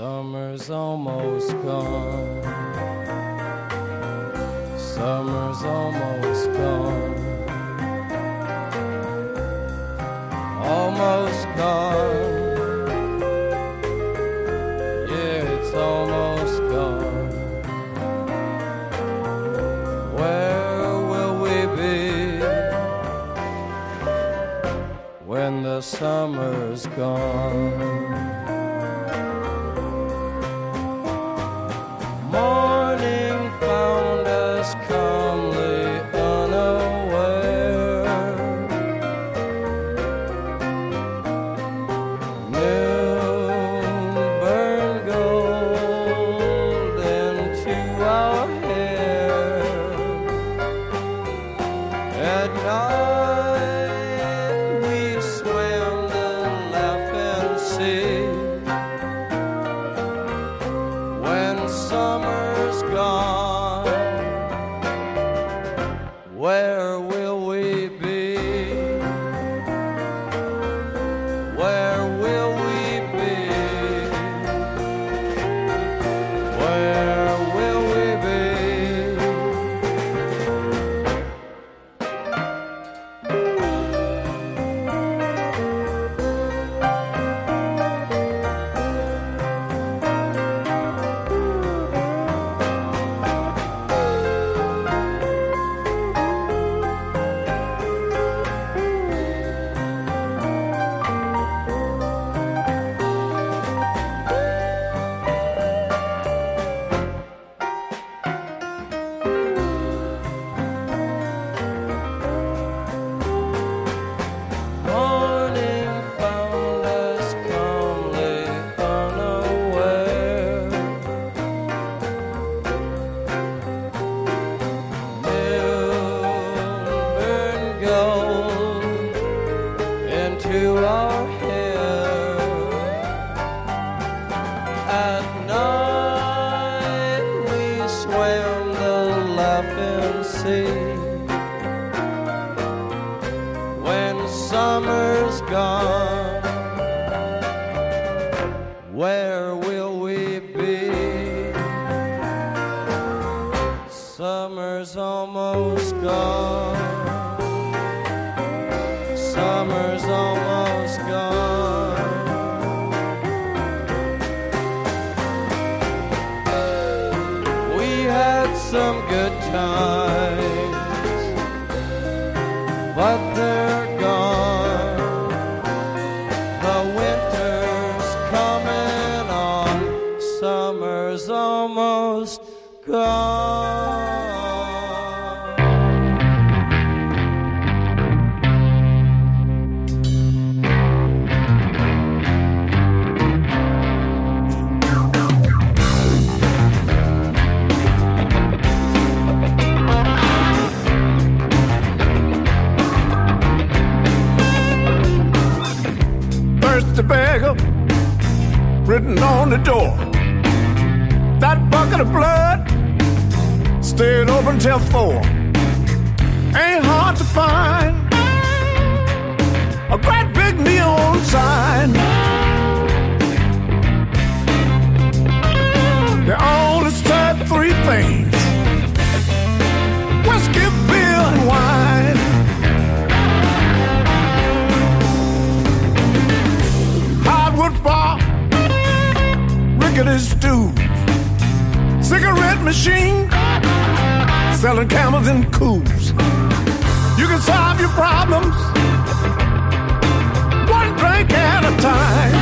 Summer's almost gone. Summer's almost gone. Almost gone. Yeah, it's almost gone. Where will we be when the summer's gone? Some good times written on the door. That bucket of blood stayed open till four. Ain't hard to find a great big neon sign. They only serve three things whiskey, beer, and wine. hardwood bar, rickety stools, cigarette machine, selling camels and Kools. You can solve your problems one drink at a time.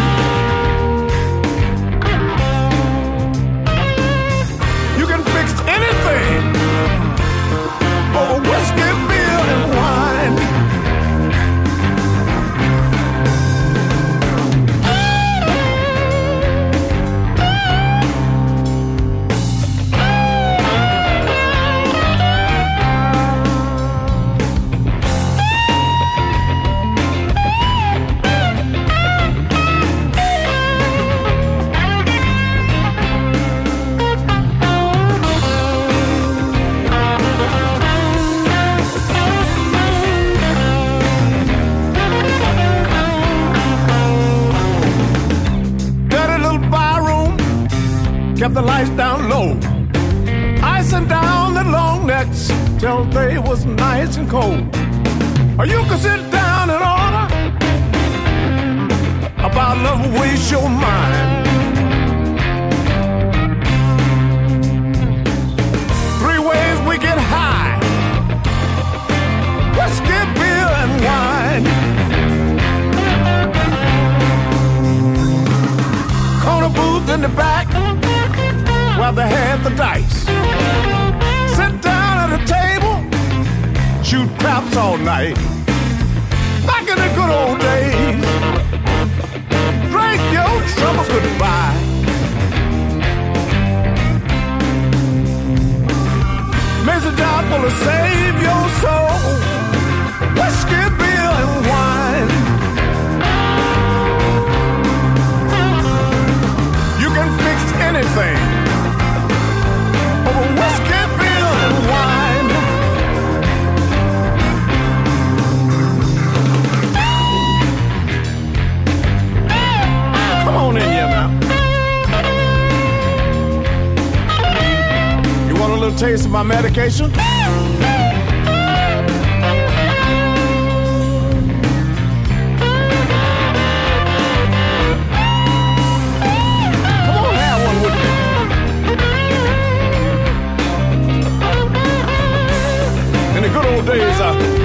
to save your soul. Whiskey, beer, and wine. You can fix anything. Oh, whiskey, beer, and wine. Come on in. You want a little taste of my medication? good old days.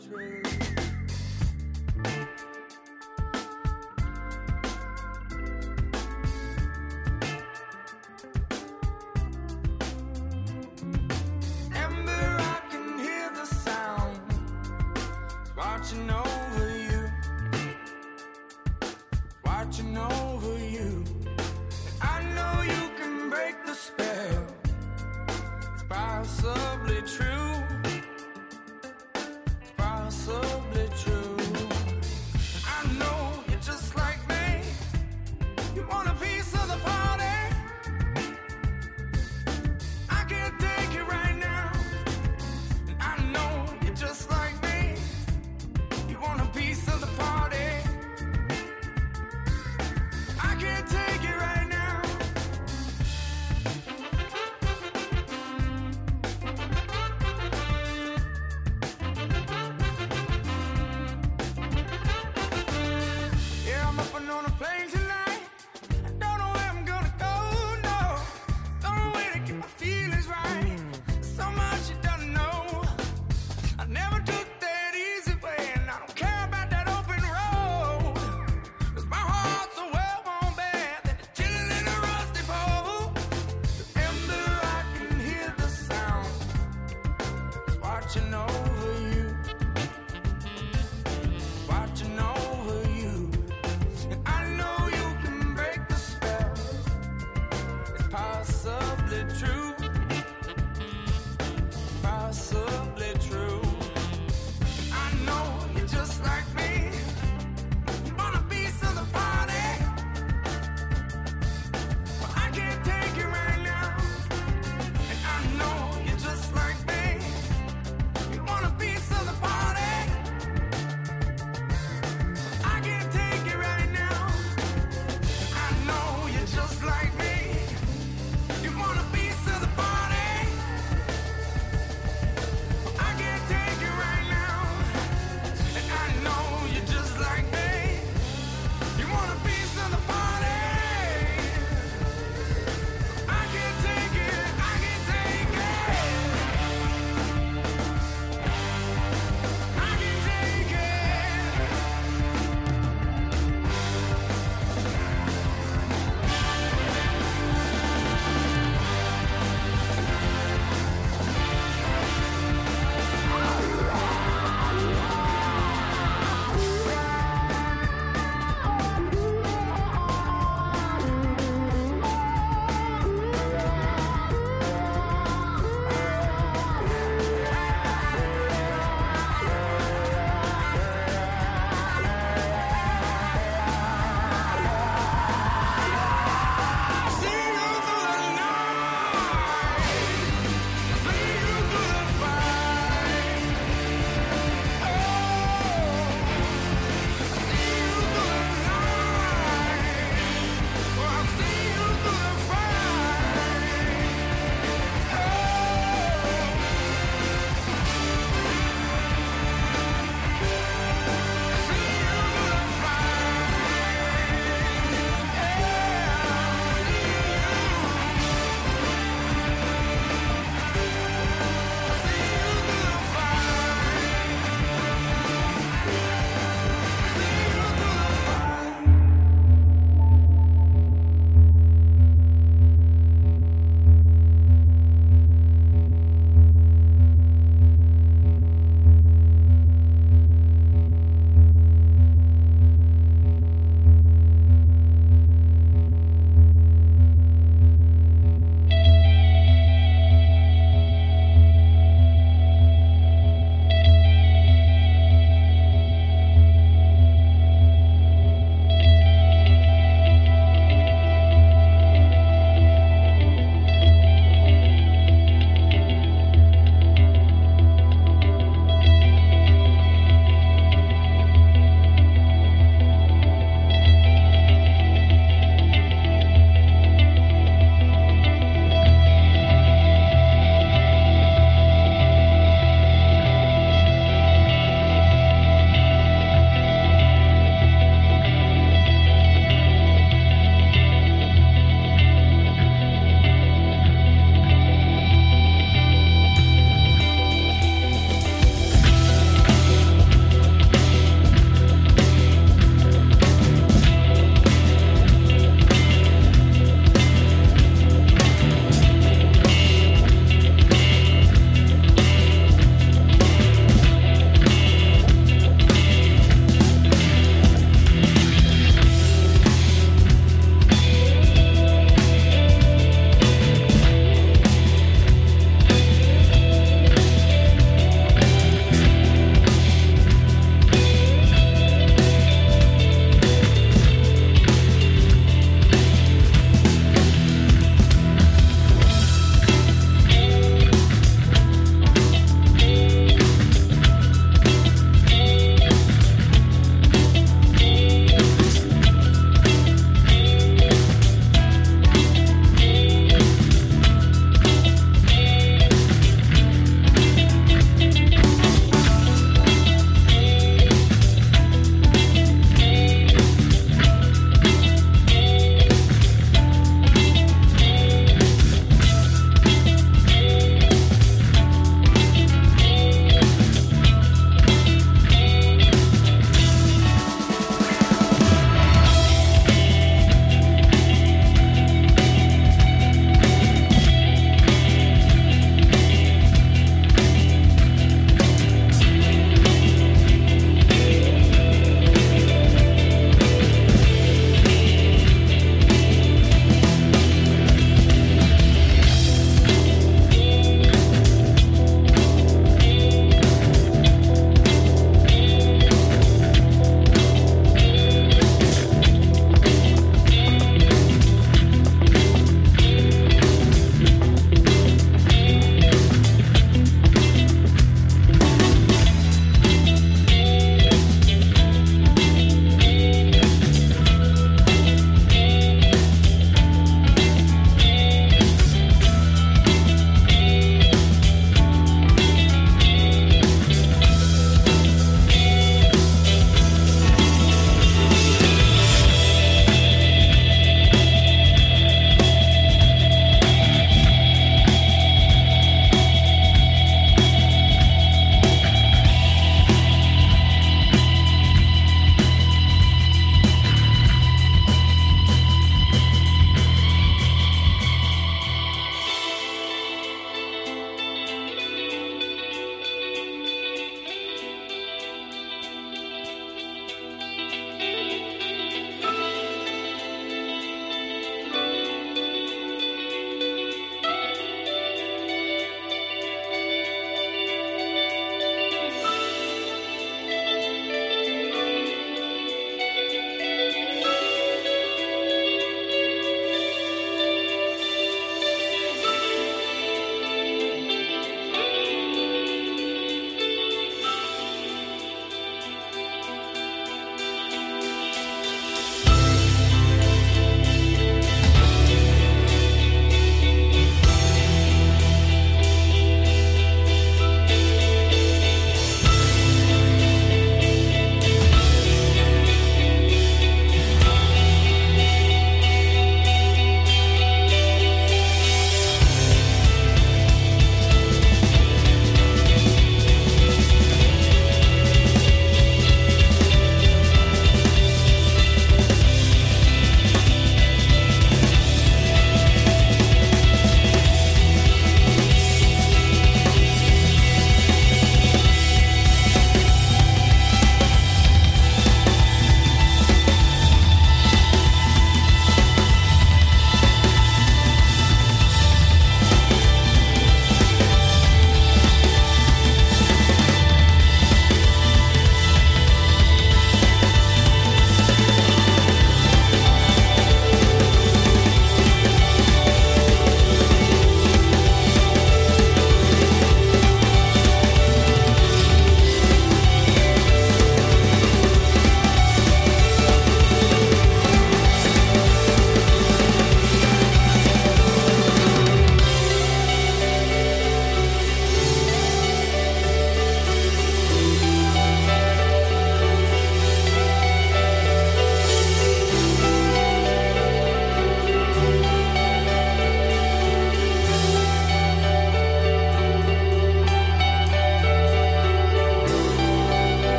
true.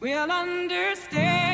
will understand.